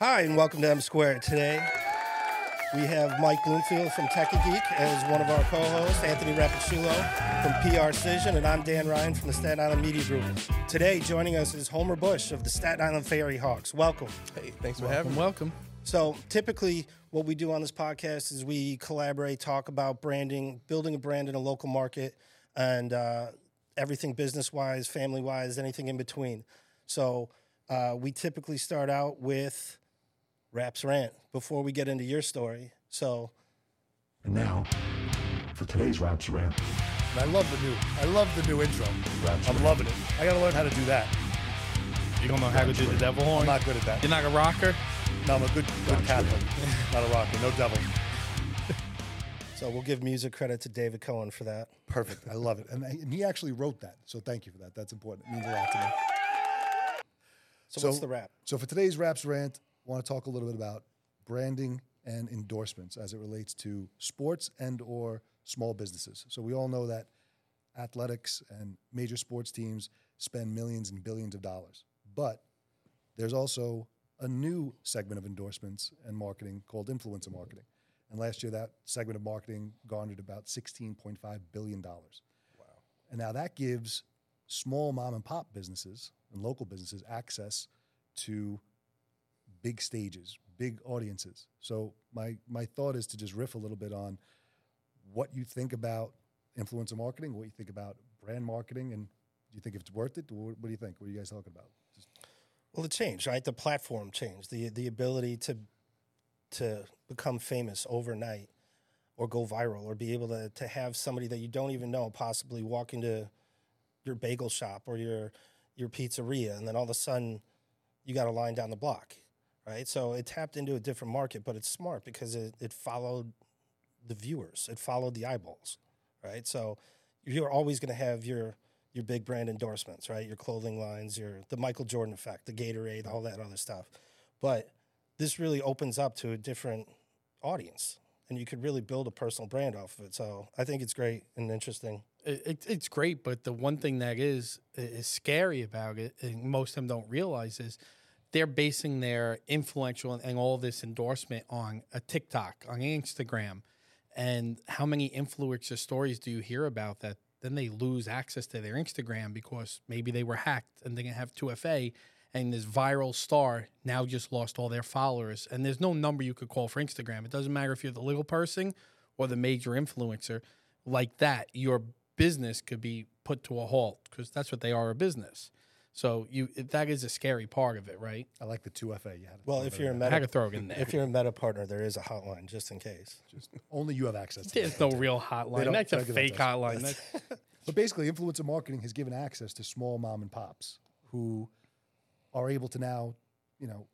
Hi, and welcome to M Squared. Today, we have Mike Bloomfield from Tech Geek as one of our co-hosts, Anthony Rapicciulo from PR Cision, and I'm Dan Ryan from the Staten Island Media Group. Today, joining us is Homer Bush of the Staten Island Ferry Hawks. Welcome. Hey, thanks for having me. Welcome. So, typically, what we do on this podcast is we collaborate, talk about branding, building a brand in a local market, and uh, everything business-wise, family-wise, anything in between. So, uh, we typically start out with Raps Rant before we get into your story. So, And now, for today's Raps Rant. And I love the new. I love the new intro. Raps I'm Rant. loving it. I gotta learn how to do that. You don't know how to do the devil horn? I'm not good at that. You're not a rocker? No, I'm a good, good Raps Catholic, not a rocker. No devil. so we'll give music credit to David Cohen for that. Perfect. I love it. And, and he actually wrote that, so thank you for that. That's important. It means a lot to me. So, So- what's the rap? So for today's Raps Rant, I want to talk a little bit about branding and endorsements as it relates to sports and or small businesses. So we all know that athletics and major sports teams spend millions and billions of dollars. But there's also a new segment of endorsements and marketing called influencer marketing. And last year that segment of marketing garnered about $16.5 billion. Wow. And now that gives small mom and pop businesses and local businesses access to big stages, big audiences. So my my thought is to just riff a little bit on what you think about influencer marketing, what you think about brand marketing, and do you think it's worth it? What, what do you think? What are you guys talking about? Just, Well, it changed, right? The platform changed. The the ability to to become famous overnight or go viral or be able to to have somebody that you don't even know possibly walk into your bagel shop or your your pizzeria and then all of a sudden you got a line down the block, right? So it tapped into a different market, but it's smart because it, it followed the viewers. It followed the eyeballs, right? So you're always going to have your your big brand endorsements, right? Your clothing lines, your the Michael Jordan effect, the Gatorade, all that other stuff. But this really opens up to a different audience, and you could really build a personal brand off of it. So I think it's great and interesting. It, it, it's great, but the one thing that is is scary about it, and most of them don't realize, is they're basing their influential and all this endorsement on a TikTok, on Instagram, and how many influencer stories do you hear about that? Then they lose access to their Instagram because maybe they were hacked and they didn't have 2FA, and this viral star now just lost all their followers. And there's no number you could call for Instagram. It doesn't matter if you're the little person or the major influencer. Like that, your business could be put to a halt because that's what they are a business. So you that is a scary part of it, right? I like the two FA. You had it. Well, if you're a I meta, had to throw it in there. if you're a meta partner, there is a hotline just in case. Just only you have access. to There's no real hotline. don't- That's a don't give that fake hotline. That's, But basically, influencer marketing has given access to small mom and pops who are able to now, you know,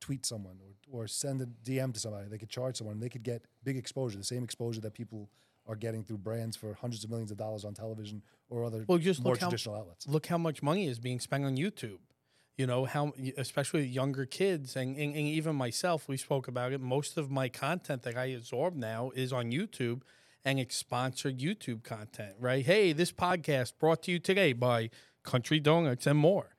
tweet someone or, or send a DM to somebody. They could charge someone. They could get big exposure, the same exposure that people are getting through brands for hundreds of millions of dollars on television or other Well, just more look how- traditional outlets. look how much money is being spent on YouTube. You know how, especially younger kids, and, and, and even myself. We spoke about it. Most of my content that I absorb now is on YouTube, and it's sponsored YouTube content. Right? Hey, this podcast brought to you today by Country Donuts and more.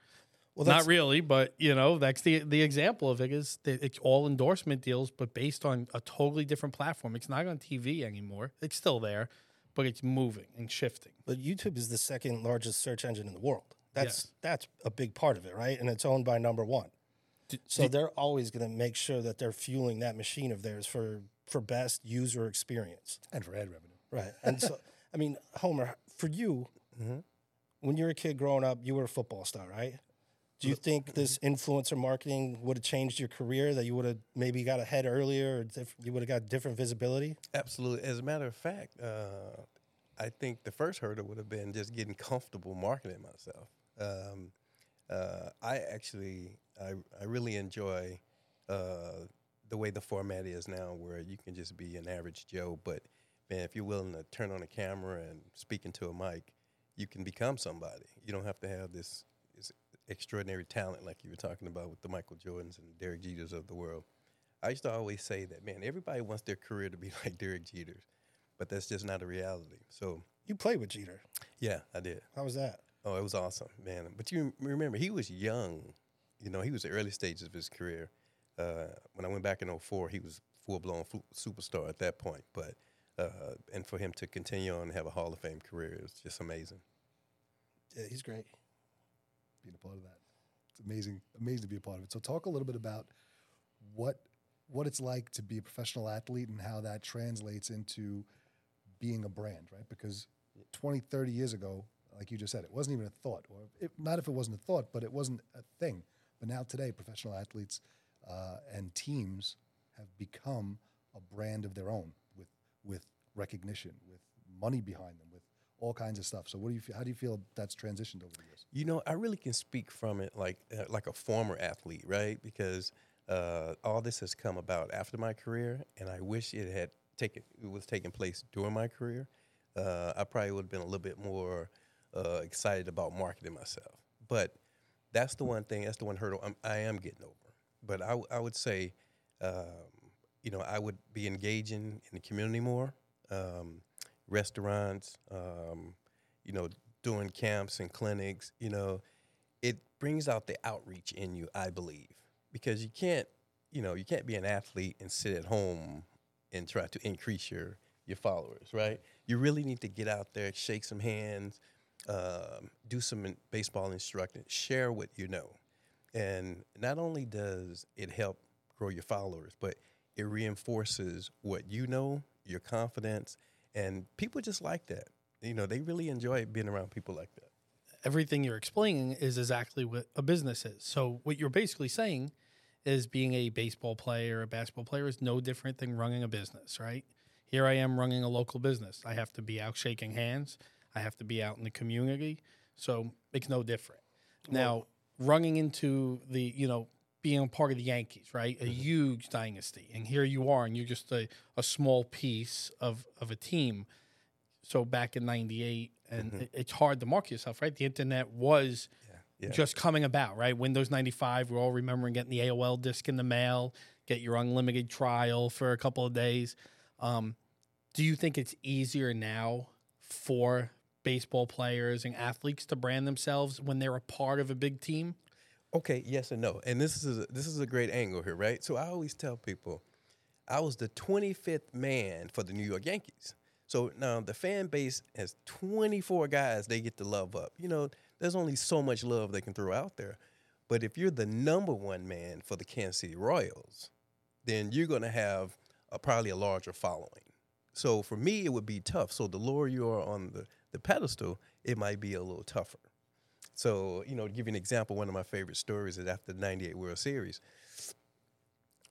Well, Not really, but you know that's the the example of it is that it's all endorsement deals, but based on a totally different platform. It's not on TV anymore. It's still there, but it's moving and shifting. But YouTube is the second largest search engine in the world. That's Yes. that's a big part of it, right? And it's owned by number one. so they're always going to make sure that they're fueling that machine of theirs for for best user experience, And for ad revenue. right? And so, I mean, Homer, for you, mm-hmm. when you were a kid growing up, you were a football star, right? Do you think this influencer marketing would have changed your career? That you would have maybe got ahead earlier, or you would have got different visibility? Absolutely. As a matter of fact, uh, I think the first hurdle would have been just getting comfortable marketing myself. Um, uh, I actually, I, I really enjoy uh, the way the format is now, where you can just be an average Joe. But man, if you're willing to turn on a camera and speak into a mic, you can become somebody. You don't have to have this extraordinary talent like you were talking about with the Michael Jordans and Derek Jeters of the world. I used to always say that, man, everybody wants their career to be like Derek Jeter's, but that's just not a reality. So, You played with Jeter. yeah, I did. How was that? Oh, it was awesome, man. But you remember, he was young. You know, he was the early stages of his career. uh, when I went back in 04, he was full blown superstar at that point. But uh, and for him to continue on and have a Hall of Fame career is just amazing. Yeah, he's great. Being a part of that, it's amazing, amazing to be a part of it. So, talk a little bit about what what it's like to be a professional athlete and how that translates into being a brand, right? Because 20, 30 years ago, like you just said, it wasn't even a thought, or it, not if it wasn't a thought, but it wasn't a thing. But now today, professional athletes uh, and teams have become a brand of their own with with recognition, with money behind them, all kinds of stuff. So, what do you how do you feel that's transitioned over the years? You know, I really can speak from it like uh, like a former athlete, right? Because uh, all this has come about after my career, and I wish it had taken it was taking place during my career. Uh, I probably would have been a little bit more uh, excited about marketing myself. But that's the one thing. That's the one hurdle I'm, I am getting over. But I, I would say, um, you know, I would be engaging in the community more, um, restaurants, um, you know, doing camps and clinics. You know, it brings out the outreach in you. I believe because you can't, you know, you can't be an athlete and sit at home and try to increase your your followers, right? You really need to get out there, shake some hands, um, do some baseball instructing, share what you know. And not only does it help grow your followers, but it reinforces what you know, your confidence, and people just like that. You know, they really enjoy being around people like that. Everything you're explaining is exactly what a business is. So, what you're basically saying is being a baseball player, a basketball player is no different than running a business, right? Here I am running a local business. I have to be out shaking hands. I have to be out in the community. So it's no different. Now, running into the, you know, being a part of the Yankees, right? A mm-hmm. huge dynasty. And here you are, and you're just a, a small piece of, of a team. So back in 98, and mm-hmm. it, it's hard to market yourself, right? The internet was yeah. just coming about, right? Windows 95, we're all remembering getting the AOL disk in the mail, get your unlimited trial for a couple of days. Um, do you think it's easier now for baseball players and athletes to brand themselves when they're a part of a big team? Okay, yes and no. And this is a, this is a great angle here, right? So I always tell people I was the 25th man for the New York Yankees. So now the fan base has 24 guys they get to love up. You know, there's only so much love they can throw out there. But if you're the number one man for the Kansas City Royals, then you're going to have a, probably a larger following. So for me, it would be tough. So the lower you are on the, the pedestal, it might be a little tougher. So, you know, to give you an example, one of my favorite stories is after the 98 World Series.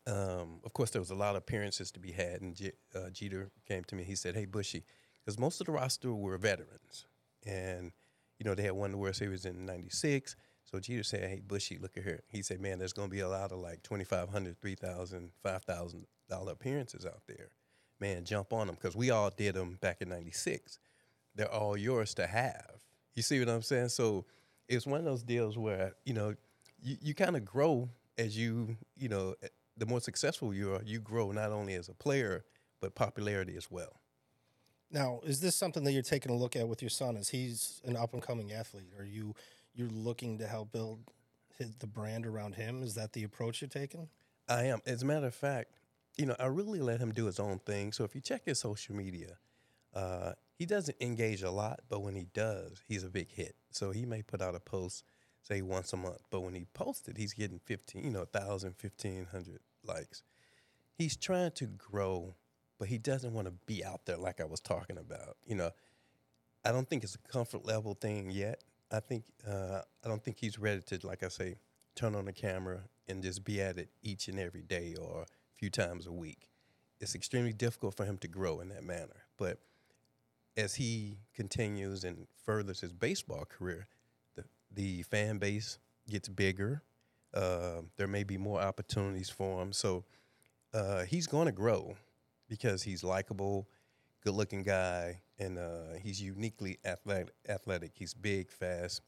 Um, of course, there was a lot of appearances to be had, and J- uh, Jeter came to me. He said, Hey, Bushy, because most of the roster were veterans. And, you know, they had won the World Series in 96. So Jeter said, Hey, Bushy, look at here. He said, Man, there's going to be a lot of like $2,500, $3,000, $5,000 appearances out there man, jump on them because we all did them back in '96. They're all yours to have. You see what I'm saying? So it's one of those deals where you know you, you kind of grow as you you know eh, the more successful you are, you grow not only as a player but popularity as well. Now, is this something that you're taking a look at with your son? As he's an up and coming athlete, are you you're looking to help build his, the brand around him? Is that the approach you're taking? I am. As a matter of fact, you know, I really let him do his own thing. So if you check his social media, uh, he doesn't engage a lot, but when he does, he's a big hit. So he may put out a post, say once a month, but when he posts it, he's getting 15, you know, 1,000, 1,500 likes. He's trying to grow, but he doesn't want to be out there like I was talking about. You know, I don't think it's a comfort level thing yet. I think uh, I don't think he's ready to, like I say, turn on the camera and just be at it each and every day or a few times a week. It's extremely difficult for him to grow in that manner. But as he continues and furthers his baseball career, the, the fan base gets bigger. Uh, there may be more opportunities for him. So uh, he's going to grow because he's likable, good looking guy, and uh, he's uniquely athletic, athletic. He's big, fast.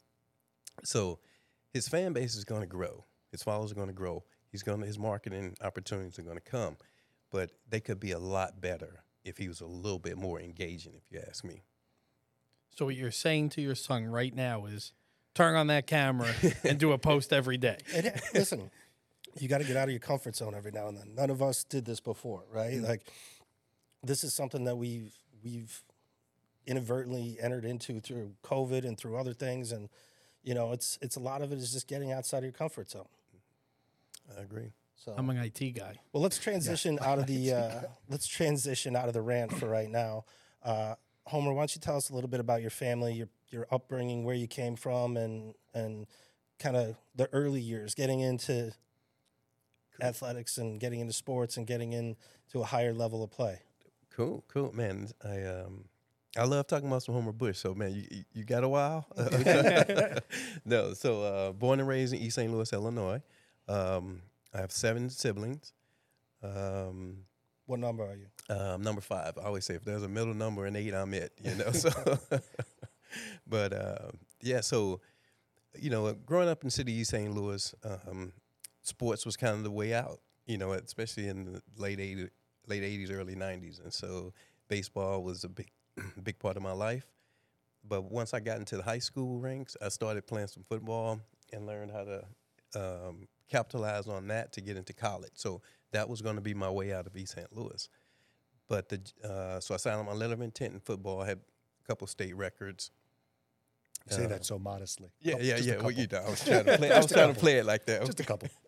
So his fan base is going to grow. His followers are going to grow he's going his marketing opportunities are going to come, but they could be a lot better if he was a little bit more engaging, if you ask me. So what you're saying to your son right now is turn on that camera and do a post every day. And, uh, listen, you got to get out of your comfort zone every now and then. None of us did this before, right? Mm-hmm. Like this is something that we've we've inadvertently entered into through COVID and through other things, and you know, it's it's a lot of it is just getting outside of your comfort zone. I agree. So I'm an IT guy. well, let's transition out of the uh, let's transition out of the rant for right now. Uh, Homer, why don't you tell us a little bit about your family, your your upbringing, where you came from, and and kind of the early years, getting into athletics and getting into sports and getting into a higher level of play. Cool, cool, man. I um, I love talking about some Homer Bush. So, man, you you- you got a while? no. So, uh, born and raised in East St. Louis, Illinois. Um, I have seven siblings. Um, What number are you? um, number five. I always say if there's a middle number and eight, I'm it. You know. So, but uh, yeah. So, you know, growing up in the city East St. Louis, um, sports was kind of the way out. You know, especially in the late '80s, late '80s, early '90s, and so baseball was a big, big part of my life. But once I got into the high school ranks, I started playing some football and learned how to um, capitalize on that to get into college. So that was going to be my way out of East St. Louis. But the uh, so I signed on my letter of intent in football. I had a couple state records. You say Uh, that so modestly. Yeah, Couple- yeah, yeah. Well, you know, I was trying to play. I was trying to play it like that. Just a couple.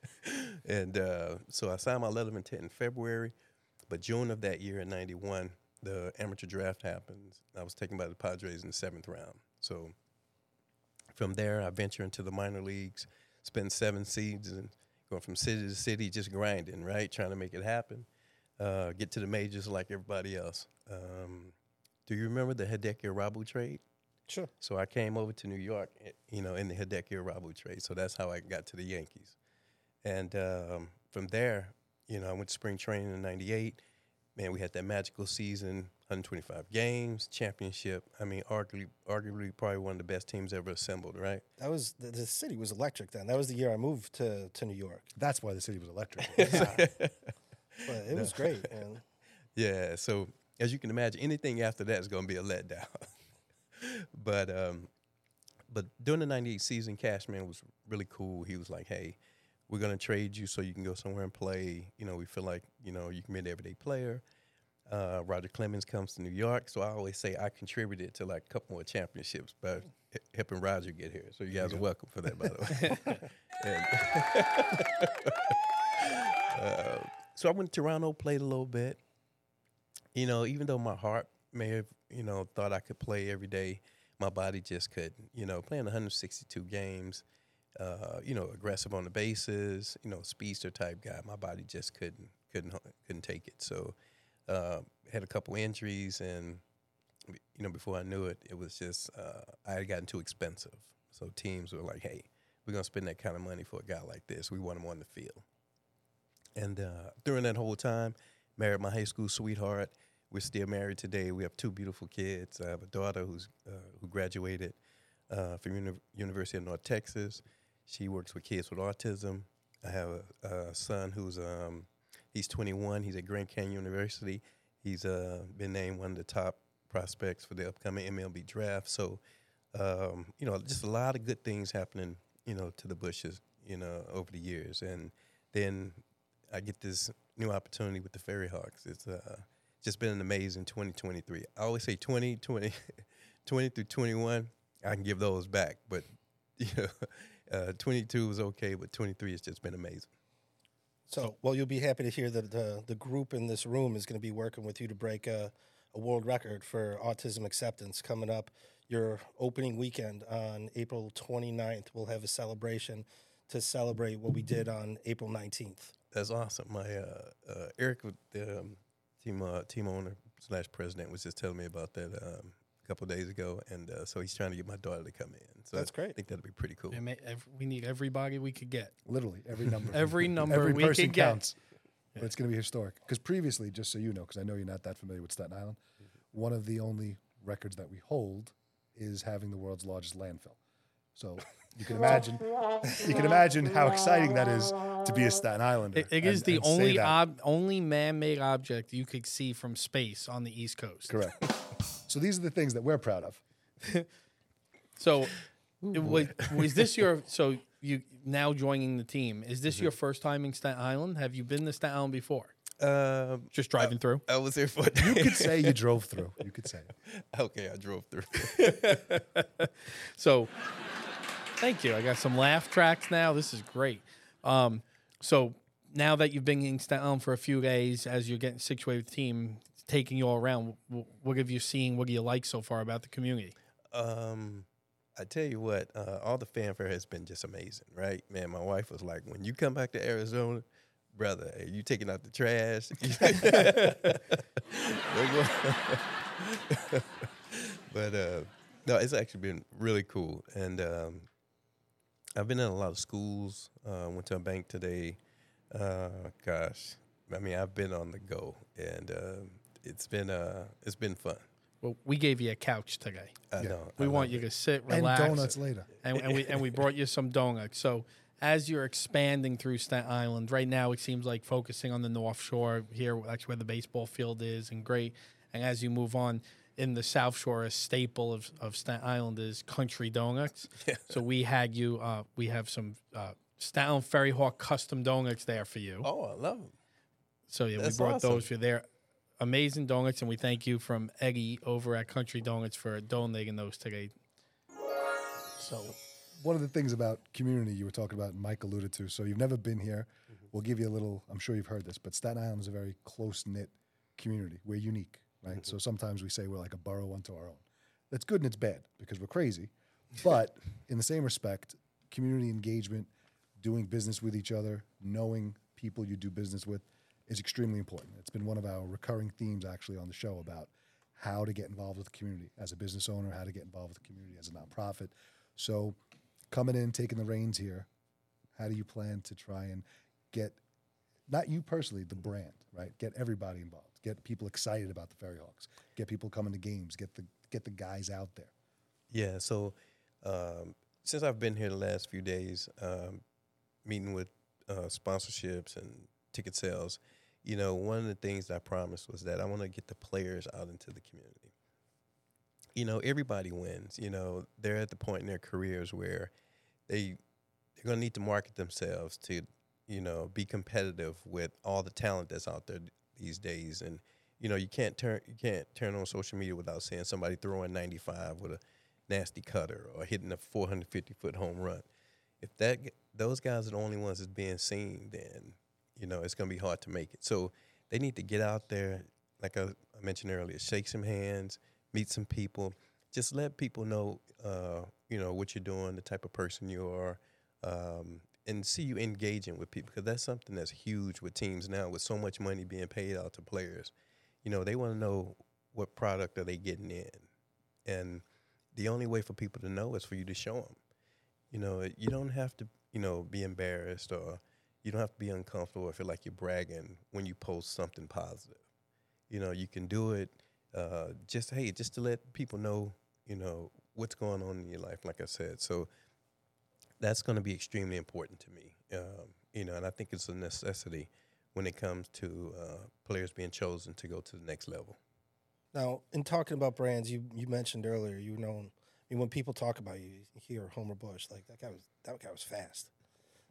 And uh, so I signed my letter of intent in February, but June of that year in '91, the amateur draft happens. I was taken by the Padres in the seventh round. So from there, I venture into the minor leagues, spend seven seasons, going from city to city, just grinding, right, trying to make it happen. Uh, get to the majors like everybody else. Um, do you remember the Hideki Irabu trade? Sure. So I came over to New York, eh, you know, in the Hideki Irabu trade. So that's how I got to the Yankees. And um, from there, you know, I went to spring training in '98. Man, we had that magical season, 125 games, championship. I mean, arguably, arguably probably one of the best teams ever assembled, right? That was the, the city was electric then. That was the year I moved to to New York. That's why the city was electric. But it was great, man. Yeah. So as you can imagine, anything after that is going to be a letdown. but um, but during the '98 season, Cashman was really cool. He was like, "Hey, we're going to trade you so you can go somewhere and play. You know, we feel like you know you can be an everyday player." Uh, Roger Clemens comes to New York, so I always say I contributed to like a couple more championships by h- helping Roger get here. So you guys are welcome for that, by the way. uh, so I went to Toronto, played a little bit. You know, even though my heart may have, you know, thought I could play every day, my body just couldn't. You know, playing 162 games, uh, you know, aggressive on the bases, you know, speedster type guy, my body just couldn't couldn't couldn't take it. So uh, had a couple injuries, and you know, before I knew it, it was just uh, I had gotten too expensive. So teams were like, "Hey, we're gonna spend that kind of money for a guy like this. We want him on the field." And uh, during that whole time, married my high school sweetheart. We're still married today. We have two beautiful kids. I have a daughter who's uh, who graduated uh, from Uni- University of North Texas. She works with kids with autism. I have a, a son who's um, he's 21. He's at Grand Canyon University. He's uh, been named one of the top prospects for the upcoming MLB draft. So, um, you know, just a lot of good things happening, you know, to the Bushes, you know, over the years. And then I get this new opportunity with the Ferry Hawks. It's uh, just been an amazing 2023. I always say 20, 20, 20 through 21, I can give those back. But, you know, uh, 22 was okay, but 23 has just been amazing. So, well, you'll be happy to hear that the the group in this room is going to be working with you to break a, a world record for autism acceptance coming up. Your opening weekend on April 29th, we'll have a celebration to celebrate what we did on April 19th. That's awesome. My uh, uh, Eric, the um, team uh, team owner slash president, was just telling me about that um, couple days ago, and uh, so he's trying to get my daughter to come in. So That's great. I think that'll be pretty cool. And ma- ev- we need everybody we could get. Literally every number. Every number every we person could get. counts. But it's going to be historic. Because previously, just so you know, because I know you're not that familiar with Staten Island, one of the only records that we hold is having the world's largest landfill. So you can imagine, you can imagine how exciting that is to be a Staten Islander. It, it is and- the and say only that. ob- only man-made object you could see from space on the East Coast. Correct. So these are the things that we're proud of. So, it was, was this your? So you now joining the team. Is this your first time in Staten Island? Have you been to Staten Island before? Um, Just driving through. I was here for. You could say you drove through. You could say. okay, I drove through. So, thank you. I got some laugh tracks now. This is great. Um, so now that you've been in Staten Island for a few days, as you're getting situated with the team, taking you all around, what have you seen? What do you like so far about the community? Um, I tell you what, uh, all the fanfare has been just amazing, right? Man, my wife was like, "When you come back to Arizona, brother, are you taking out the trash?" but uh, no, it's actually been really cool, and um, I've been in a lot of schools. Uh, went to a bank today. Uh, gosh, I mean, I've been on the go, and uh, it's been uh, it's been fun. Well, we gave you a couch today. I Yeah. know. We I want you it. to sit, relax, And donuts later. and, and we and we brought you some donuts. So as you're expanding through Staten Island, right now it seems like focusing on the North Shore here, that's where the baseball field is, and great. And as you move on in the South Shore, a staple of, of Staten Island is Country Donuts. So we had you. Uh, we have some uh, Staten Island Ferry Hawk custom donuts there for you. Oh, I love them. So yeah, That's we brought awesome. those for there. Amazing donuts, and we thank you from Eddie over at Country Donuts for donating those today. So One of the things about community you were talking about, Mike alluded to. So you've never been here. Mm-hmm. We'll give you a little. I'm sure you've heard this, but Staten Island is a very close knit community. We're unique, right? Mm-hmm. So sometimes we say we're like a borough unto our own. That's good and it's bad because we're crazy. But in the same respect, community engagement, doing business with each other, knowing people you do business with is extremely important. It's been one of our recurring themes actually on the show about how to get involved with the community as a business owner, how to get involved with the community as a nonprofit. So, coming in, taking the reins here, how do you plan to try and get not you personally, the brand, right? Get everybody involved. Get people excited about the Ferry Hawks. Get people coming to games. Get the get the guys out there. Yeah. So um, since I've been here the last few days, um, meeting with uh, sponsorships and ticket sales, you know, one of the things I promised was that I want to get the players out into the community. You know, everybody wins. You know, they're at the point in their careers where they they're going to need to market themselves to, you know, be competitive with all the talent that's out there these days. And you know, you can't turn you can't turn on social media without seeing somebody throwing 95 with a nasty cutter or hitting a 450 foot home run. If that those guys are the only ones that's being seen, then you know it's going to be hard to make it. So they need to get out there, like I, I mentioned earlier, shake some hands, meet some people, just let people know, uh, you know, what you're doing, the type of person you are, um, and see you engaging with people because that's something that's huge with teams now, with so much money being paid out to players. You know, they want to know what product are they getting in, and the only way for people to know is for you to show them. You know, you don't have to, you know, be embarrassed or you don't have to be uncomfortable or feel like you're bragging when you post something positive. You know, you can do it uh, just hey, just to let people know, you know, what's going on in your life. Like I said, so that's going to be extremely important to me. Um, you know, and I think it's a necessity when it comes to uh, players being chosen to go to the next level. Now, in talking about brands, you you mentioned earlier, you know, I mean, when people talk about you, you hear Homer Bush, like that guy was that guy was fast,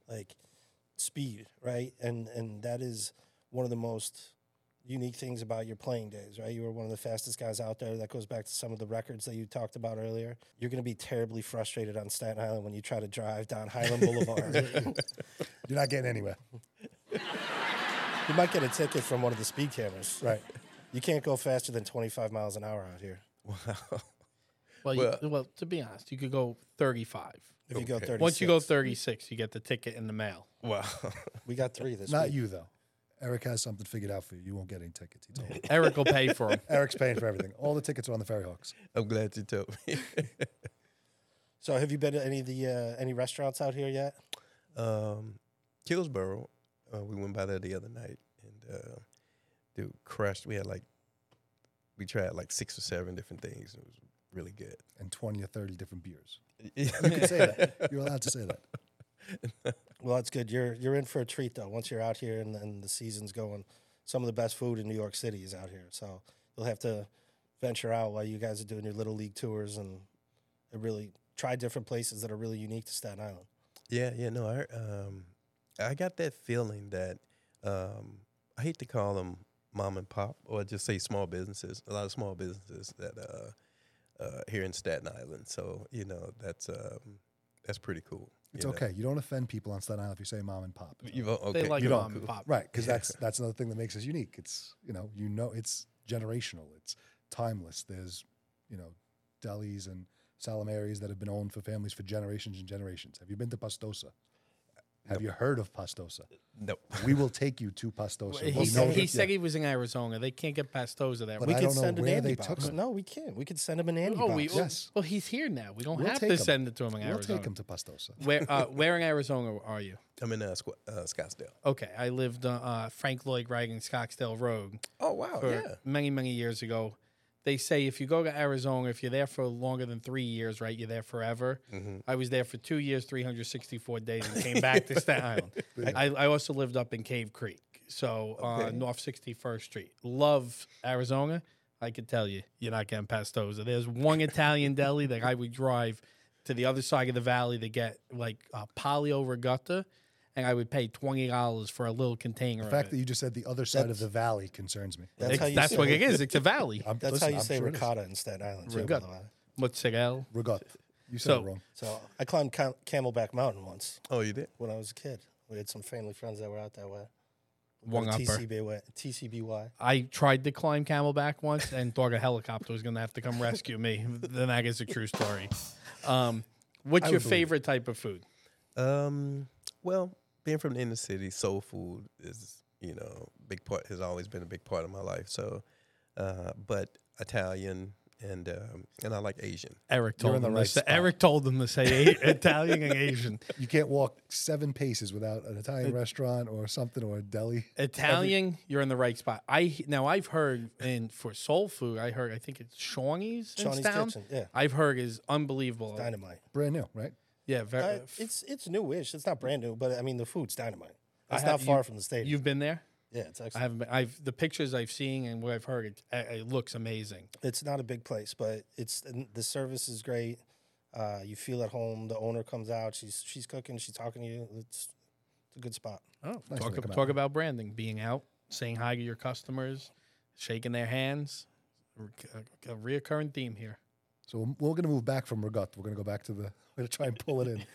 like speed, right? And and that is one of the most unique things about your playing days, right? You were one of the fastest guys out there. That goes back to some of the records that you talked about earlier. You're going to be terribly frustrated on Staten Island when you try to drive down Highland Boulevard. You're not getting anywhere. you might get a ticket from one of the speed cameras. Right. You can't go faster than 25 miles an hour out here. well, Well- you, well, to be honest, you could go 35. If you go 36. Once you go 36, you get the ticket in the mail. Wow. we got three this Not week. you though. Eric has something figured out for you. You won't get any tickets. He told me. Eric will pay for them. Eric's paying for everything. All the tickets are on the Ferry Hawks. I'm glad you told me. So, have you been to any of the uh, any restaurants out here yet? Um, Killsboro, uh, we went by there the other night, and uh, dude, crushed. We had like, we tried like six or seven different things. It was really good. and 20 or 30 different beers. you can say that. You're allowed to say that. Well, that's good. You're you're in for a treat though. Once you're out here and, and the season's going, some of the best food in New York City is out here. So you'll have to venture out while you guys are doing your little league tours and, and really try different places that are really unique to Staten Island. Yeah, yeah, no, I um, I got that feeling that um, I hate to call them mom and pop or just say small businesses. A lot of small businesses that uh, uh, here in Staten Island. So you know that's um, that's pretty cool. It's you know. okay. You don't offend people on Staten Island if you say mom and pop. You've, okay, They like You mom don't. and pop. Right, because that's that's another thing that makes us unique. It's you know you know it's generational. It's timeless. There's you know delis and salameries that have been owned for families for generations and generations. Have you been to Pastosa? Have you heard of Pastosa? no. We will take you to Pastosa. He, We said, know he that- said yeah. he was in Arizona. They can't get Pastosa there. But we I could don't know send an where Andy they took box. him. No, we can't. We could send him an Andy oh, box. we, Yes. well, he's here now. We don't We'll have take to him. send it to him in We'll Arizona. take him to Pastosa. Where, uh, where in Arizona are you? I'm in uh, Squ- uh, Scottsdale. Okay, I lived uh, uh, Frank Lloyd Reagan Scottsdale Road Oh wow, for yeah. many many years ago. They say if you go to Arizona, if you're there for longer than three years, right, you're there forever. Mm-hmm. I was there for two years, 364 days, and came back to Staten Island. I, I also lived up in Cave Creek, so uh, Okay. North 61st Street. Love Arizona. I could tell you, you're not getting Pastosa. There's one Italian deli that I would drive to the other side of the valley to get like a palio regatta, and I would pay twenty dollars for a little container. The of fact it. that you just said the other side of the valley concerns me. That's It's- how you that's say what it. it is. It's a valley. I'm- That's listen, how you I'm say sure it is. ricotta in Staten Island. Too, by Ricotta. the way. Mozzarella. Regatta. You said So- it wrong. So I climbed Cam- Camelback Mountain once Oh, you did? when I was a kid. We had some family friends that were out that way. One upper. TCBY. TCBY. I tried to climb Camelback once and thought a helicopter was going to have to come rescue me. then that is a true story. Um, what's I your favorite type of food? Um, well, being from the inner city, soul food is you know big part has always been a big part of my life. So, uh, but Italian and um, and I like Asian. Eric You're told the them right to say. Eric told them to say Italian and Asian. You can't walk seven paces without an Italian restaurant or something or a deli. Italian, you're in the right spot. I now I've heard and for soul food, I heard I think it's Shawnee's in Shawnee's. Kitchen. Yeah. I've heard is unbelievable. Dynamite. Brand new, right? Yeah, very. Uh, it's it's newish. It's not brand new, but I mean the food's dynamite. I It's have- not far you- from the stadium. You've been there? yeah, it's I haven't been. I've the pictures I've seen and what I've heard. It, it looks amazing. It's not a big place, but it's the service is great. Uh, you feel at home. The owner comes out. She's she's cooking. She's talking to you. It's it's a good spot. Oh, Nice talk, when talk out. about branding, being out, saying hi to your customers, shaking their hands. A, a reoccurring theme here. So we're- going to move back from regatta. We're going to go back to the. We're going to try and pull it in.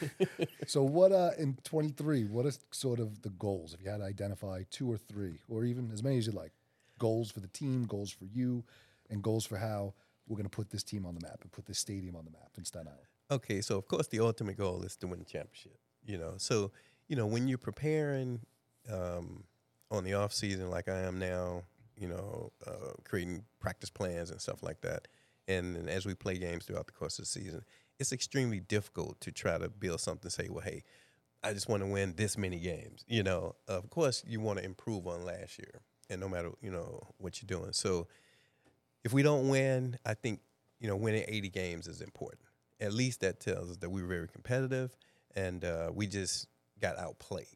so what uh, in 23? What is sort of the goals? If you had to identify two or three, or even as many as you like, goals for the team, goals for you, and goals for how we're going to put this team on the map and put this stadium on the map in Staten Island. Okay, so of course the ultimate goal is to win the championship. You know, so you know when you're preparing um, on the off season like I am now, you know, uh, creating practice plans and stuff like that, and as we play games throughout the course of the season, it's extremely difficult to try to build something. Say, well, hey, I just want to win this many games. You know, of course you want to improve on last year, and no matter you know what you're doing. So if we don't win, I think you know winning 80 games is important. At least that tells us that we were very competitive and uh, we just got outplayed.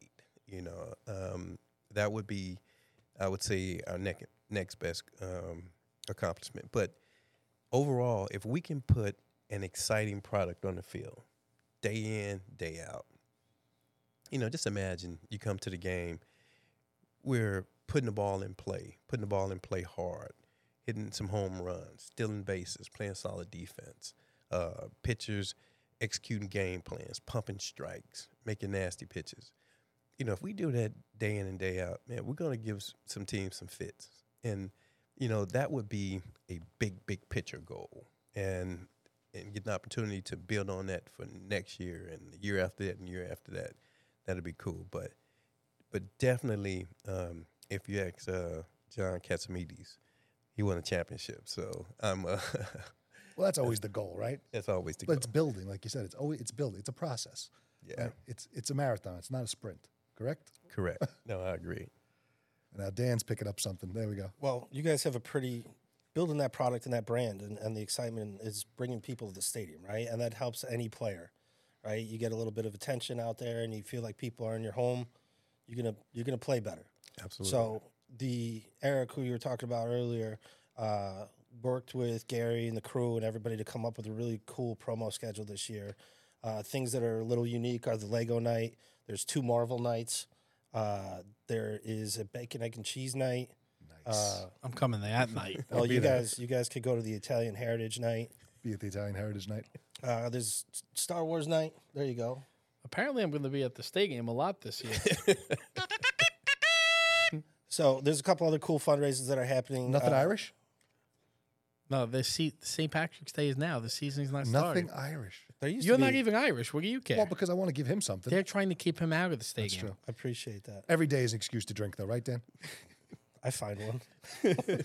You know, um, that would be, I would say, our next next best um, accomplishment. But overall, if we can put an exciting product on the field, day in, day out, you know, just imagine you come to the game, we're putting the ball in play, putting the ball in play hard, hitting some home runs, stealing bases, playing solid defense, uh, pitchers executing game plans, pumping strikes, making nasty pitches. You know, if we do that day in and day out, man, we're going to give some teams some fits. And, you know, that would be a big, big picture goal. And and get an opportunity to build on that for next year and the year after that and the year after that. That'd be cool. But but definitely, um, if you ask uh, John Katsimides, he won a championship. So I'm uh, Well, that's always the goal, right? that's always the But goal. it's building, like you said. It's always it's building. It's a process. Yeah, right? It's it's a marathon. It's not a sprint. Correct. correct. No, I agree. Now Dan's picking up something. There we go. Well, you guys have a pretty building that product and that brand, and, and the excitement is bringing people to the stadium, right? And that helps any player, right? You get a little bit of attention out there, and you feel like people are in your home. You're gonna you're gonna play better. Absolutely. So the Eric who you were talking about earlier uh, worked with Gary and the crew and everybody to come up with a really cool promo schedule this year. Uh, things that are a little unique are the Lego night. There's two Marvel nights. Uh, there is a bacon, egg, and cheese night. Nice. Uh, I'm coming that night. well, you there. guys, you guys could go to the Italian Heritage Night. Be at the Italian Heritage Night. Uh, there's Star Wars night. There you go. Apparently, I'm going to be at the stadium a lot this year. So there's a couple other cool fundraisers that are happening. Nothing Uh, Irish. no, the St. Patrick's Day is now. The season's not starting. Nothing started. Irish. There used You're to not be- even Irish. What do you care? Well, because I want to give him something. They're trying to keep him out of the stadium. That's true. I appreciate that. Every day is an excuse to drink, though, right, Dan? I find one.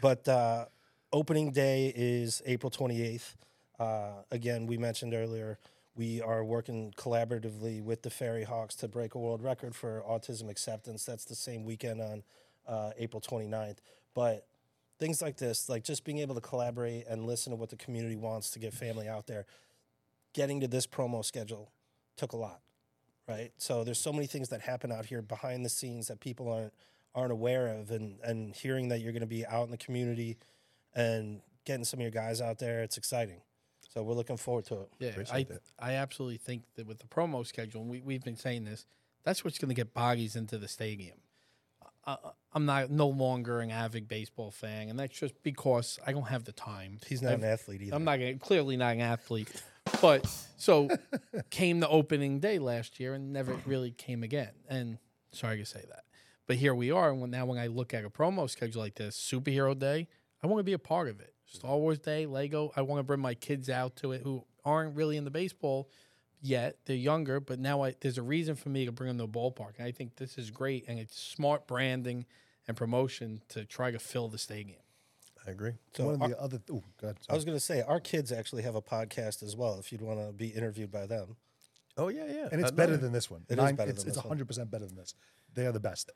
but uh, opening day is April 28th. Uh, again, we mentioned earlier, we are working collaboratively with the Ferry Hawks to break a world record for autism acceptance. That's the same weekend on uh, April 29th. But things like this, like just being able to collaborate and listen to what the community wants to get family out there, getting to this promo schedule took a lot right? So there's so many things that happen out here behind the scenes that people aren't aren't aware of, and and hearing that you're going to be out in the community and getting some of your guys out there, it's exciting. So we're looking forward to it. Yeah, I, Appreciate. I absolutely think that with the promo schedule, and we, we've been saying this, that's what's going to get bodies into the stadium. Uh, I'm not no longer an avid baseball fan, and that's just because I don't have the time. He's not I've- an athlete either. I'm not gonna, clearly not an athlete, but so came the opening day last year and never really came again. And sorry to say that, but here we are. And when, now when I look at a promo schedule like this, Superhero Day, I want to be a part of it. Star Wars Day, Lego, I want to bring my kids out to it who aren't really in the baseball yet. They're younger, but now I, there's a reason for me to bring them to the ballpark. And I think this is great, and it's smart branding and promotion to try to fill the stadium. I agree. So One of our- the other. Oh, God. I was going to say our kids actually have a podcast as well. If you'd want to be interviewed by them, Oh yeah, yeah. and it's I'd better than this one. It is Nine, better it's, than it's this 100% better than this. They are the best.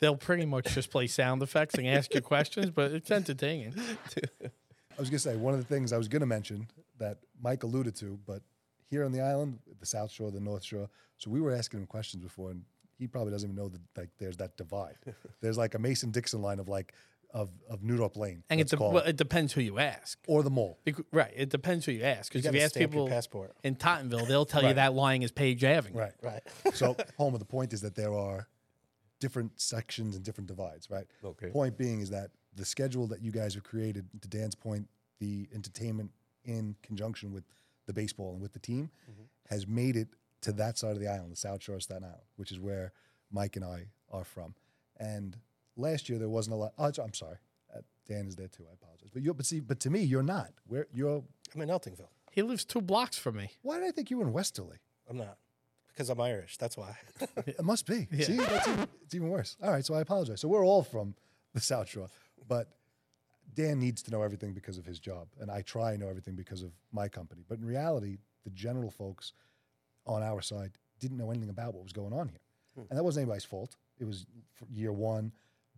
they'll pretty much just play sound effects and ask you questions, but it's entertaining. I was going to say, one of the things I was going to mention that Mike alluded to, but here on the island, the South Shore, the North Shore, so we were asking him questions before, and he probably doesn't even know that like there's that divide. there's like a Mason Dixon line of like of of New Dorp Lane, And let's it's a, call well, it, it depends who you ask. or the mole. Bec- right, it depends who you ask. Because if you ask people passport. in Tottenville, they'll tell you that lying is Page Avenue. Right. Right. so home of the point is that there are different sections and different divides, right? Okay. Point being is that the schedule that you guys have created, to Dan's point, the entertainment in conjunction with the baseball and with the team mm-hmm. has made it to that side of the island, the South Shore of Staten Island, which is where Mike and I are from. And last year there wasn't a lot. Oh, I'm sorry, uh, Dan is there too. I apologize, but you but see, but to me, you're not. Where you're? I'm in Eltingville. He lives two blocks from me. Why did I think you were in Westerleigh? I'm not because I'm Irish. That's why. It must be. See, that's even, it's even worse. All right, so I apologize. So we're all from the South Shore, but Dan needs to know everything because of his job, and I try and know everything because of my company. But in reality, the general folks on our side didn't know anything about what was going on here, and that wasn't anybody's fault. It was year one,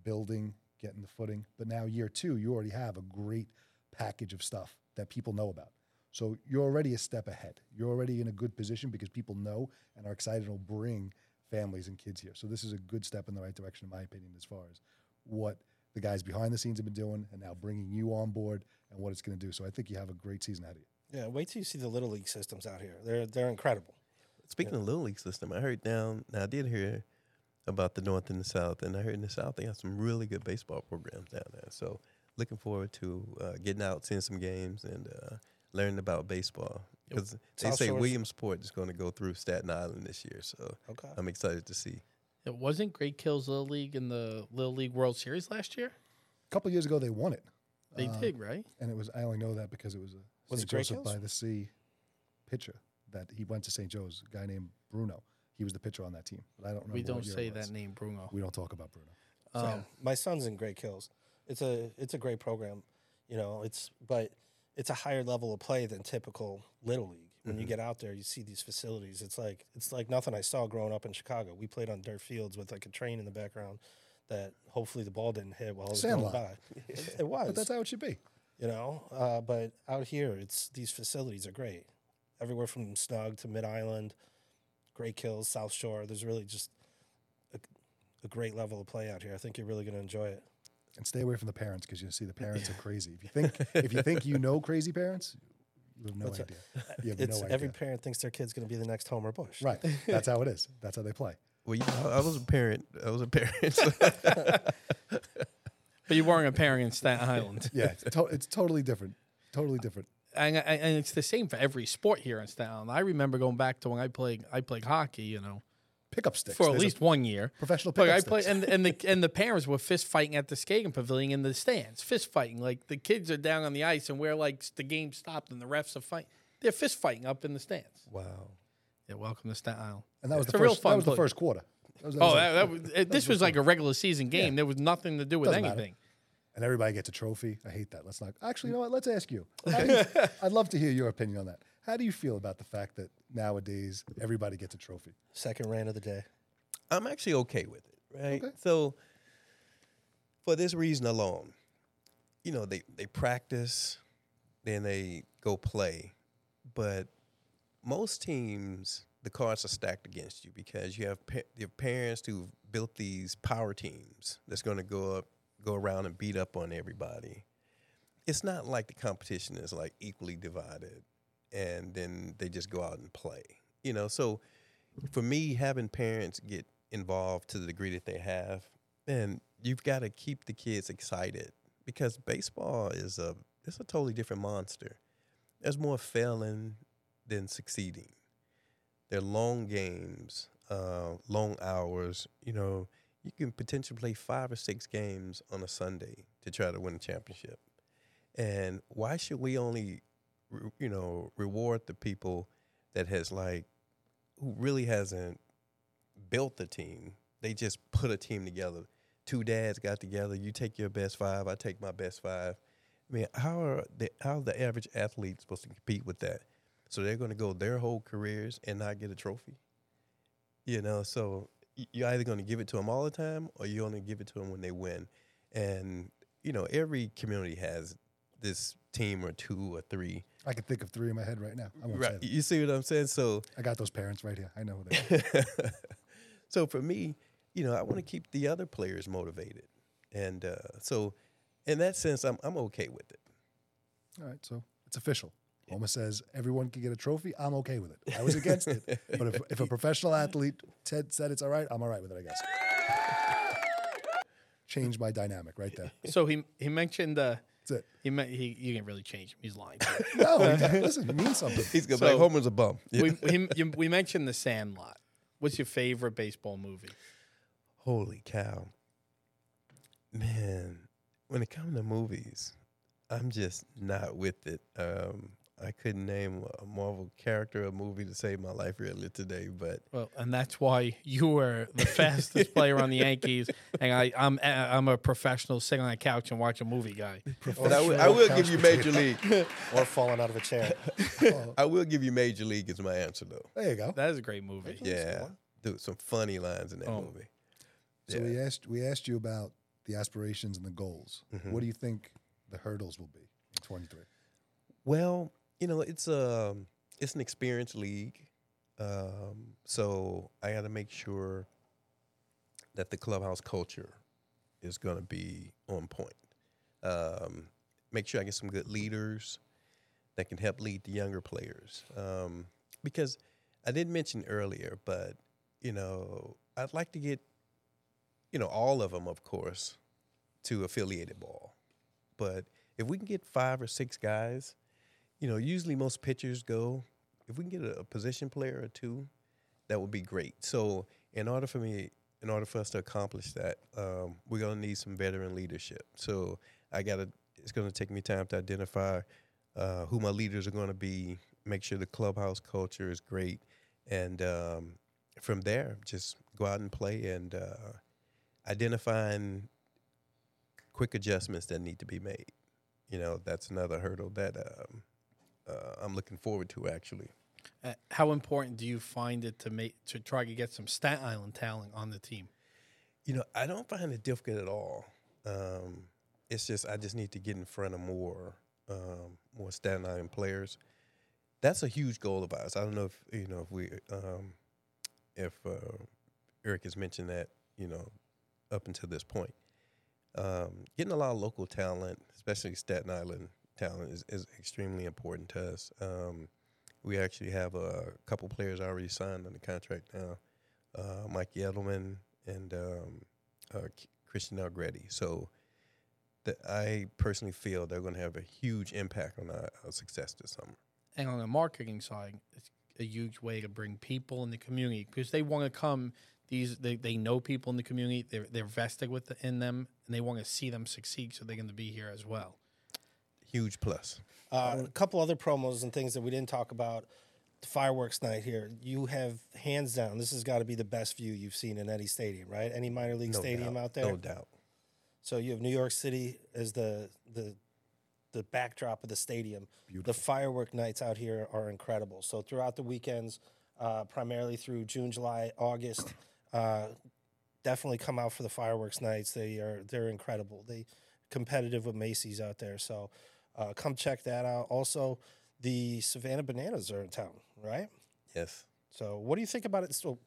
building, getting the footing. But now year two, you already have a great package of stuff that people know about. So you're already a step ahead. You're already in a good position because people know and are excited and will bring families and kids here. So this is a good step in the right direction, in my opinion, as far as what the guys behind the scenes have been doing and now bringing you on board and what it's going to do. So I think you have a great season ahead of you. yeah. Wait till you see the little league systems out here. They're they're incredible. Speaking of little league system, I heard down. Now I did hear about the North and the South, and I heard in the South they have some really good baseball programs down there. So looking forward to uh, getting out, seeing some games, and uh, learning about baseball. Because they South say Shores- Williamsport is going to go through Staten Island this year, so Okay. I'm excited to see. It wasn't Great Kills Little League in the Little League World Series last year. A couple years ago, they won it. They Uh, did, right? And it was, I only know that because it was a Was St. it Great Joseph Hills? by the Sea pitcher that he went to St. Joe's, a guy named Bruno. He was the pitcher on that team. But I don't remember. We don't year say it was. that name, Bruno. We don't talk about Bruno. So Um, my son's in Great Kills. It's a it's a great program, you know. It's but it's a higher level of play than typical little league. When you get out there, you see these facilities. It's like it's like nothing I saw growing up in Chicago. We played on dirt fields with like a train in the background that hopefully the ball didn't hit while it was Sandlot. going by. It, it was, But that's how it should be. you know. Uh, but out here, it's these facilities are great. Everywhere from Snug to Mid Island, Great Kills, South Shore. There's really just a, a great level of play out here. I think you're really going to enjoy it. And stay away from the parents because you see the parents are crazy. If you think if you think you know crazy parents, You have no What's idea. Uh, you have It's no idea. every parent thinks their kid's going to be the next Homer Bush. right. That's how it is. That's how they play. Well, you know, I was a parent. I was a parent. But you weren't a parent in Staten Island. Yeah, it's, to- it's totally different. Totally different. And, and it's the same for every sport here in Staten Island. I remember going back to when I played I played hockey, you know, Pickup sticks. for at There's least one year. professional pickup I played, and and the and the parents were fist fighting at the skating pavilion in the stands, fist fighting. Like the kids are down on the ice, and we're like the game stopped, and the refs are fighting. They're fist fighting up in the stands. wow. Yeah, welcome to Staten Island. and that was It's the first. fun That was the first quarter. That was- oh, that Oh, was that, like- that was, this was like a regular season game. There was nothing to do with Doesn't matter. Anything. and everybody gets a trophy. I hate that. Let's not. Actually, you know what? Let's ask you. You- I'd love to hear your opinion on that. How do you feel about the fact that nowadays everybody gets a trophy? Second rant of the day. I'm actually okay with it, right? Okay. So, for this reason alone, you know, they they practice, then they go play, but most teams the cards are stacked against you because you have pa- you have parents who've built these power teams that's going to go up, go around and beat up on everybody. It's not like the competition is like equally divided, and then they just go out and play. You know, so for me, having parents get involved to the degree that they have, and you've got to keep the kids excited because baseball is a it's a totally different monster. There's more failing than succeeding. They're long games, uh, long hours. You know, you can potentially play five or six games on a Sunday to try to win a championship. And why should we only, you know, reward the people that has like, who really hasn't built the team? They just put a team together. Two dads got together. You take your best five. I take my best five. I mean, how are the how are the average athlete supposed to compete with that? So they're going to go their whole careers and not get a trophy. You know, so you're either going to give it to them all the time, or you're only give it to them when they win. And you know, every community has this team or two or three. I can think of three in my head right now. Right? You see what I'm saying? So, I got those parents right here. I know who they are. so for me, you know, I want to keep the other players motivated, and uh, so in that sense, I'm I'm okay with it. All right, so it's official. Homer says everyone can get a trophy. I'm okay with it. I was against it, but if, if a professional athlete Ted said it's all right, I'm all right with it. I guess. Change my dynamic right there. So he he mentioned uh, That's it. he meant he you can't really change him. He's lying. No, he- listen, it means something. He's gonna So- be like Homer's a bum. Yeah. we he, you, we mentioned the Sandlot. What's your favorite baseball movie? Holy cow, man! When it comes to movies, I'm just not with it. Um, I couldn't name a Marvel character or movie to save my life really today, but Well, and that's why you were the fastest player on the Yankees, and I, I'm I'm a professional sitting on a couch and watch a movie guy. but I will- I will give you Major League. Or falling out of a chair. I will give you Major League as my answer though. There you go. That is a great movie. Yeah, dude, some funny lines in that Oh. movie. So Yeah. we asked we asked you about the aspirations and the goals. Mm-hmm. What do you think the hurdles will be in 23? Well, you know, it's a it's an experience league, um, so I got to make sure that the clubhouse culture is going to be on point. Um, make sure I get some good leaders that can help lead the younger players. Um, because I did mention earlier, but you know, I'd like to get, you know, all of them, of course, to affiliated ball. But if we can get five or six guys, you know, usually most pitchers go. If we can get a, position player or two, that would be great. So, in order for me, in order for us to accomplish that, um, we're gonna need some veteran leadership. So, I gotta. It's gonna take me time to identify uh, who my leaders are gonna be. Make sure the clubhouse culture is great, and um, from there, just go out and play and uh, identifying quick adjustments that need to be made. You know, that's another hurdle that um, uh, I'm looking forward to actually. Uh, how important do you find it to make to try to get some Staten Island talent on the team? You know, I don't find it difficult at all. Um, it's just I just need to get in front of more um, more Staten Island players. That's a huge goal of ours. I don't know if you know if we um, if uh, Eric has mentioned that you know up until this point. Um, getting a lot of local talent, especially Staten Island, talent is, is extremely important to us. Um, we actually have a couple players already signed on the contract now, uh, Mike Edelman and um, uh, Christian Algretti. So that I personally feel they're going to have a huge impact on our, our success this summer. and on the marketing side, it's a huge way to bring people in the community because they want to come. These they, they know people in the community. They're they're vested with the, in them, and they want to see them succeed. So they're going to be here as well. Huge plus. Uh, a couple other promos and things that we didn't talk about. The fireworks night here. You have hands down. This has got to be the best view you've seen in any stadium, right? Any minor league No stadium doubt, out there. No doubt. So you have New York City as the the the backdrop of the stadium. Beautiful. The firework nights out here are incredible. So throughout the weekends, uh, primarily through June, July, August, uh, definitely come out for the fireworks nights. They are they're incredible. They competitive with Macy's out there. So uh, come check that out. Also, the Savannah Bananas are in town, right? Yes. So, what do you think about it? So,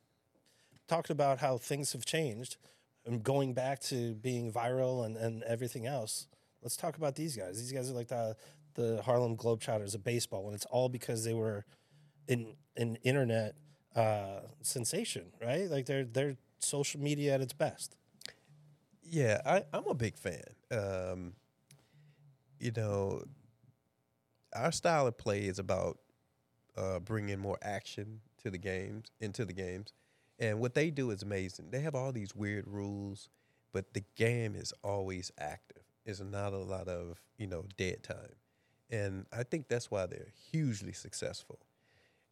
talked about how things have changed and going back to being viral and, and everything else. Let's talk about these guys. These guys are like the the Harlem Globetrotters of baseball, and it's all because they were in an internet uh, sensation, right? Like they're they're social media at its best. Yeah, I, I'm a big fan. Um, you know, our style of play is about uh, bringing more action to the games, into the games, and what they do is amazing. They have all these weird rules, but the game is always active. It's not a lot of you know dead time, and I think that's why they're hugely successful.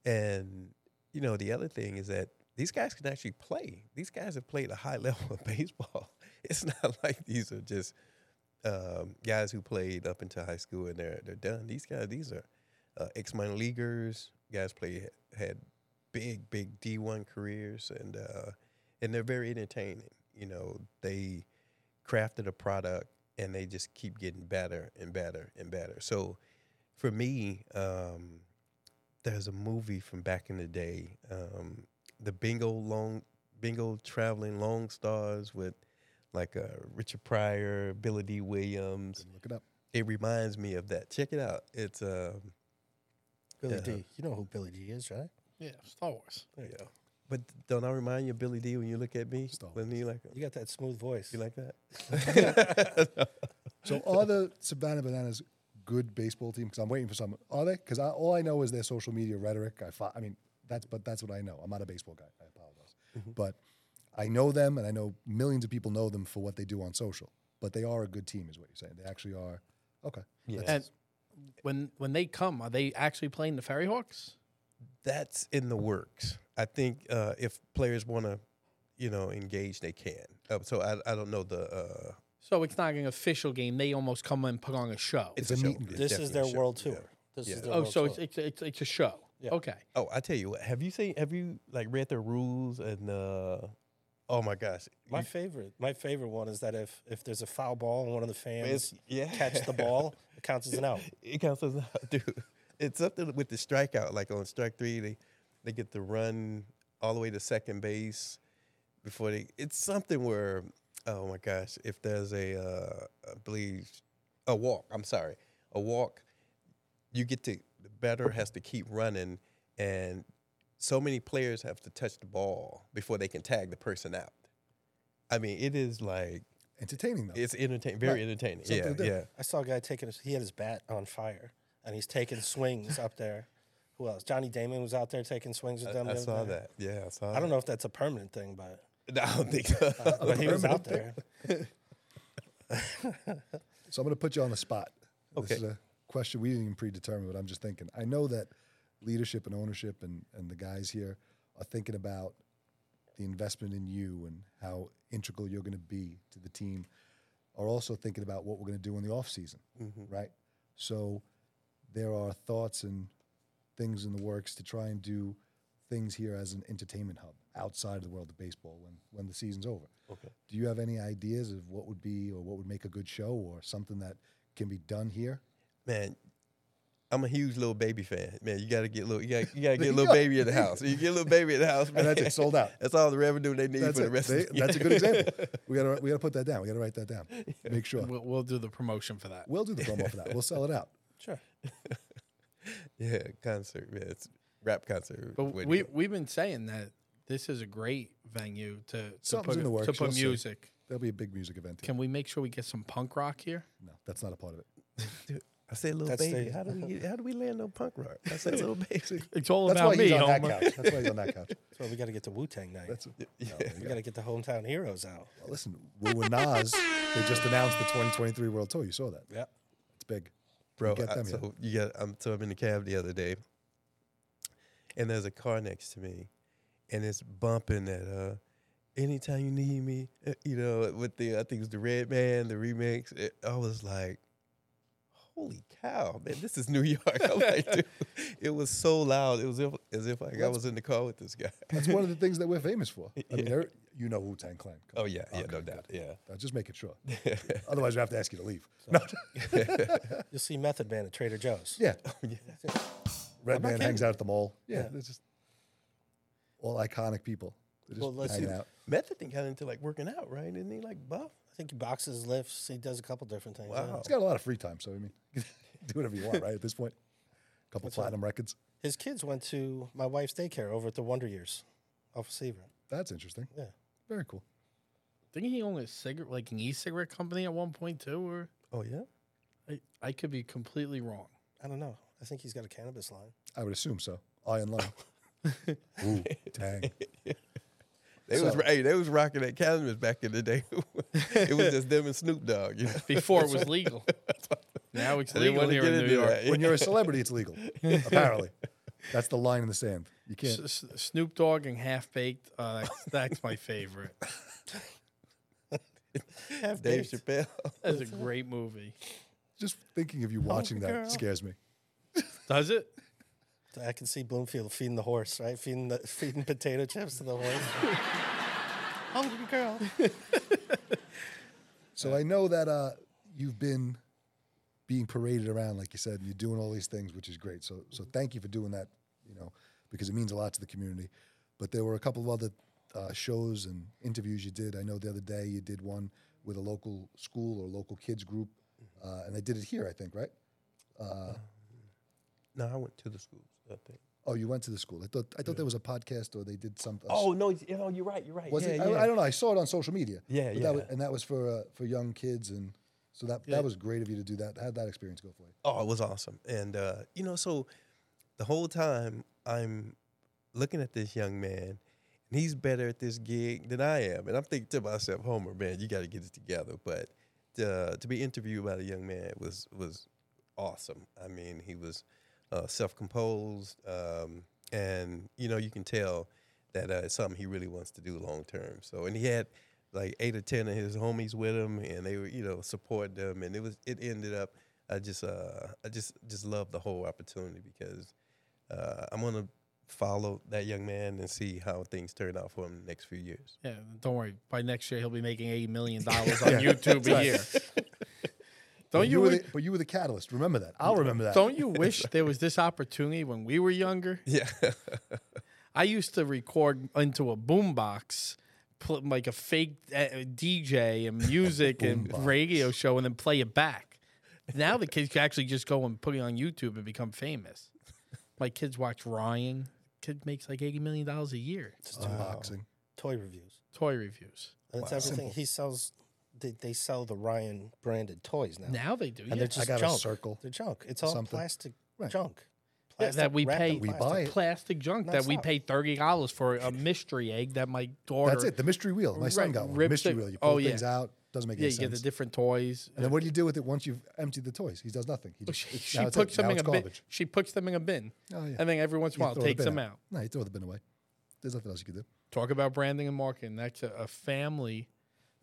And you know, the other thing is that these guys can actually play. These guys have played a high level of baseball. It's not like these are just um, guys who played up into high school and they're they're done. These guys, these are uh, ex minor leaguers. Guys play had big big D one careers and uh, and they're very entertaining. You know, they crafted a product and they just keep getting better and better and better. So for me, um, there's a movie from back in the day, um, the Bingo Long Bingo Traveling Long Stars with like uh, Richard Pryor, Billy Dee Williams. Look it up. It reminds me of that. Check it out. It's um, Billy Yeah. D. You know who Billy Dee is, right? Yeah, Star Wars. there you go. But don't I remind you of Billy Dee when you look at me? Star When you like You got that smooth voice. you like that? So are the Savannah Bananas good baseball team? Because I'm waiting for some. Are they? Because all I know is their social media rhetoric. I, fo- I mean, that's but that's what I know. I'm not a baseball guy. I apologize, Mm-hmm. but I know them, and I know millions of people know them for what they do on social. But they are a good team, is what you're saying. They actually are. Okay. Yeah. That's- And when when they come, are they actually playing the Ferry Hawks? That's in the works. I think uh, if players want to, you know, engage, they can. Uh, so I, I don't know the. Uh, So it's not an official game. They almost come and put on a show. It's a show. meet and greet. It's this is their a show. world Yeah. tour. This Yeah. is their oh, world so tour. it's, it's it's it's a show. Yeah. Okay. Oh, I tell you what. Have you seen? Have you like read the rules and? Uh, oh my gosh, My favorite, my favorite one is that if if there's a foul ball and one of the fans yeah. catch the ball, it counts as an out. it counts as an out, dude. It's something with the strikeout. Like on strike three, they they get to run all the way to second base before they. It's something where, oh my gosh, if there's a, uh, I believe, a walk. I'm sorry, a walk. You get to the batter has to keep running, and so many players have to touch the ball before they can tag the person out. I mean, it is like Entertaining though. it's entertaining, very Right. entertaining. Something yeah, to do. yeah. I saw a guy taking his, he had his bat on fire and he's taking swings up there. Who else? Johnny Damon was out there taking swings with them. I, I saw day. that. Yeah, I saw. I don't know if that's a permanent thing, but no, I don't think so. Uh, but he was out there. So I'm going to put you on the spot. Okay. This is a question we didn't even predetermine, but I'm just thinking. I know that leadership and ownership and, and the guys here are thinking about the investment in you and how integral you're going to be to the team, are also thinking about what we're going to do in the off season, mm-hmm. right? So there are thoughts and things in the works to try and do things here as an entertainment hub outside of the world of baseball when, when the season's over. Okay. Do you have any ideas of what would be or what would make a good show or something that can be done here? Man, I'm a huge little baby fan. Man, you gotta get little you gotta, you gotta get a little baby in the house. You get a little baby in the house, man. And that's it, sold out. That's all the revenue they need That's for it. the rest They- of the that's a good example. We gotta we gotta put that down. We gotta write that down. Make sure. We'll, we'll do the promotion for that. We'll do the promo for that. We'll sell it out. Sure. Yeah, concert. Yeah, it's rap concert. But we we've been saying that this is a great venue to to put, in the works, to put you'll see. music. There'll be a big music event. Here. Can we make sure we get some punk rock here? No, that's not a part of it. Dude, I said, little That's baby. the- how do we get, how do we land on punk rock? I said, little baby. It's all That's about why me. he's on that couch. That's why he's on that couch. That's why we got to get to Wu Tang night. That's Yeah. we got to get the hometown heroes out. Well, listen. Wu and Nas, they just announced the 2023 World Tour. You saw that? Yeah. It's big. Bro, get I- them yet. so you got I'm so I'm in the cab the other day and there's a car next to me and it's bumping that uh anytime you need me, uh, you know, with the I think it was the Redman, the remix. It, I was like, Holy cow, man, this is New York. I'm like, dude, it was so loud. It was if, as if like I was in the car with this guy. That's one of the things that we're famous for. I mean, Yeah. there- you know Wu Tang Clan. Oh yeah, yeah, no doubt. good. Yeah. Uh, just making sure. Otherwise, we have to ask you to leave. No. You'll see Method Man at Trader Joe's. yeah. yeah. Red I'm Man hangs out at the mall. Yeah, Yeah. they're just all iconic people. They're just Well, let's see. out. Method thing got into like working out, right? Isn't he like buff? I think he boxes, lifts. He does a couple different things. yeah. Wow. He's got a lot of free time, so I mean, do whatever you want, right? At this point, a couple That's right. platinum records. His kids went to my wife's daycare over at the Wonder Years off of Seaver. That's interesting. Yeah. Very cool. Didn't he own a cigarette, like an e-cigarette company at one point too? Or Oh yeah? I, I could be completely wrong. I don't know. I think he's got a cannabis line. I would assume so. Iron Lung. Ooh, Tang. They was So- hey, they was rocking that cannabis back in the day. it was just them and Snoop Dogg. You know? Before it was legal. now it's I didn't legal want to here get in New into York. that. When you're a celebrity, it's legal. Apparently, that's the line in the sand. You can't. S- S- Snoop Dogg and Half Baked. Uh, that's, that's my favorite. Half Dave baked. Chappelle. That's a great movie. Just thinking of you watching that girl. scares me. Does it? I can see Bloomfield feeding the horse, right? Feeding the feeding potato chips to the horse. Hungry girl. So I know that uh, you've been being paraded around, like you said, and you're doing all these things, which is great. So, so thank you for doing that. You know, because it means a lot to the community. But there were a couple of other uh, shows and interviews you did. I know the other day you did one with a local school or local kids group, uh, and they did it here, I think, right? Uh, No, I went to the schools. I think. oh, you went to the school. I thought I thought there was a podcast or they did something. Oh no, it's- oh you're right. You're right. was yeah, it? yeah. I, I don't know. I saw it on social media. Yeah, but That was, yeah. and that was for uh, for young kids, and so that Yeah. that was great of you to do that. How'd that experience go for you? Oh, it was awesome. And uh, you know, so the whole time I'm looking at this young man, and he's better at this gig than I am. And I'm thinking to myself, Homer, man, you got to get it together. But uh, to be interviewed by the young man was was awesome. I mean, he was uh, self-composed, um, and you know, you can tell that uh, it's something he really wants to do long term. So, and he had like eight or ten of his homies with him, and they were, you know, supporting them, and it was, it ended up. I just, uh, I just, just love the whole opportunity because uh, I'm gonna follow that young man and see how things turn out for him the next few years. Yeah, don't worry. By next year, he'll be making eighty million dollars on YouTube a year. But Don't you? were the, but you were the catalyst. Remember that. I'll remember that. don't you wish there was this opportunity when we were younger? Yeah, I used to record into a boombox, pl- like a fake uh, DJ and music and Boombox. radio show, and then play it back. Now the kids can actually just go and put it on YouTube and become famous. My kids watch Ryan. Kid makes like eighty million dollars a year. It's Unboxing. toy reviews. Toy reviews. That's Wow. everything. Simple. He sells. They, they sell the Ryan branded toys now. Now they do. and yeah. they're I just got junk. a circle. They're junk. It's all Something. plastic Right. junk. Yeah, that we wrapped in pay- We plastic. buy it. plastic junk that we Non-stop. paid thirty dollars for a mystery egg that my daughter. That's it. The mystery wheel. My son Right, got one. Mystery it- wheel. You oh, pull oh, yeah. things out. Doesn't make Yeah, any sense. Yeah, you get the different toys. and then what do you do with it once you've emptied the toys? He does nothing. He just She, she puts it. them Now in a it's bin. She puts them in a bin. Oh yeah. And then every once in a while throw the takes them out. out. No, you throw the bin away. There's nothing else you can do. Talk about branding and marketing. That's a, a family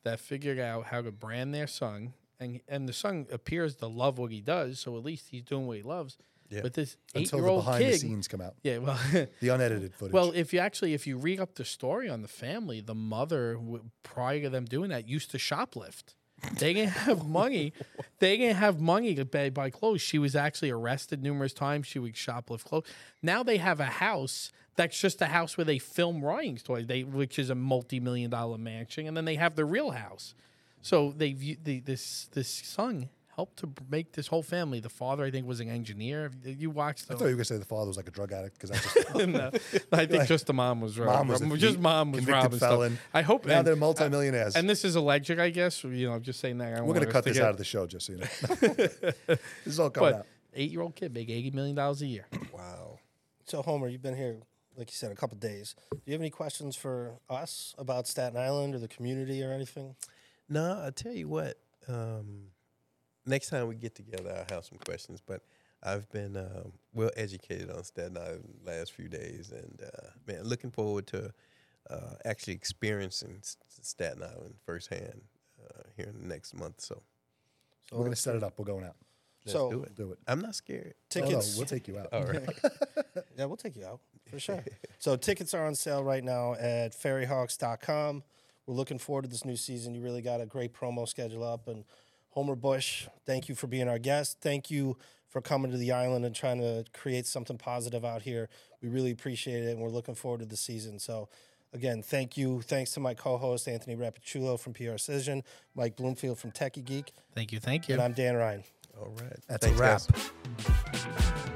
that figured out how to brand their son, and and the son appears to love what he does, so at least he's doing what he loves. Yeah. But this eight-year-old behind the kid, scenes come out. yeah, well, The unedited footage. well, if you actually if you read up the story on the family, the mother prior to them doing that used to shoplift. They didn't have money. They didn't have money to buy, buy clothes. She was actually arrested numerous times. She would shoplift clothes. Now they have a house that's just a house where they film Ryan's toys, they which is a multi-million dollar mansion, and then they have the real house. So they the, this this son helped to make this whole family. The father, I think, was an engineer. You watched I thought you were gonna say the father was like a drug addict because I just no, I think just the mom was right. Mom was just mom was convicted robbing stuff. I hope now and, they're multimillionaires. and this is alleged, I guess. You know, I'm just saying that. I we're gonna cut to this get- out of the show, just so you know. this is all coming But out. eight-year-old kid, make eighty million dollars a year. Wow. So Homer, you've been here, like you said, a couple days. Do you have any questions for us about Staten Island or the community or anything? No, I tell you what. Um, next time we get together, I'll have some questions. But I've been um, well educated on Staten Island the last few days, and uh, man, looking forward to uh, actually experiencing Staten Island firsthand uh, here in the next month. So So We're gonna set it up. We're going out. let's So- do it. Do it. I'm not scared. Oh, no, tickets. we'll take you out. All right. Yeah, we'll take you out for sure. so tickets are on sale right now at ferryhawks.com. We're looking forward to this new season. You really got a great promo schedule up. And Homer Bush, thank you for being our guest. Thank you for coming to the island and trying to create something positive out here. We really appreciate it, and we're looking forward to the season. So, again, thank you. Thanks to my co-host Anthony Rapichulo from PR Cision, Mike Bloomfield from Techie Geek, Thank you, thank you. and I'm Dan Ryan. All right. That's Thanks, a wrap. guys.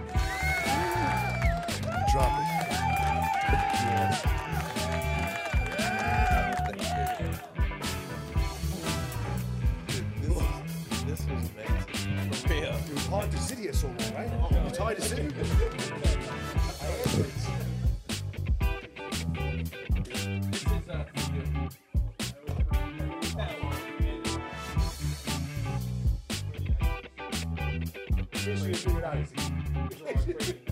So long, right? It's hard to sit here. Figure it out.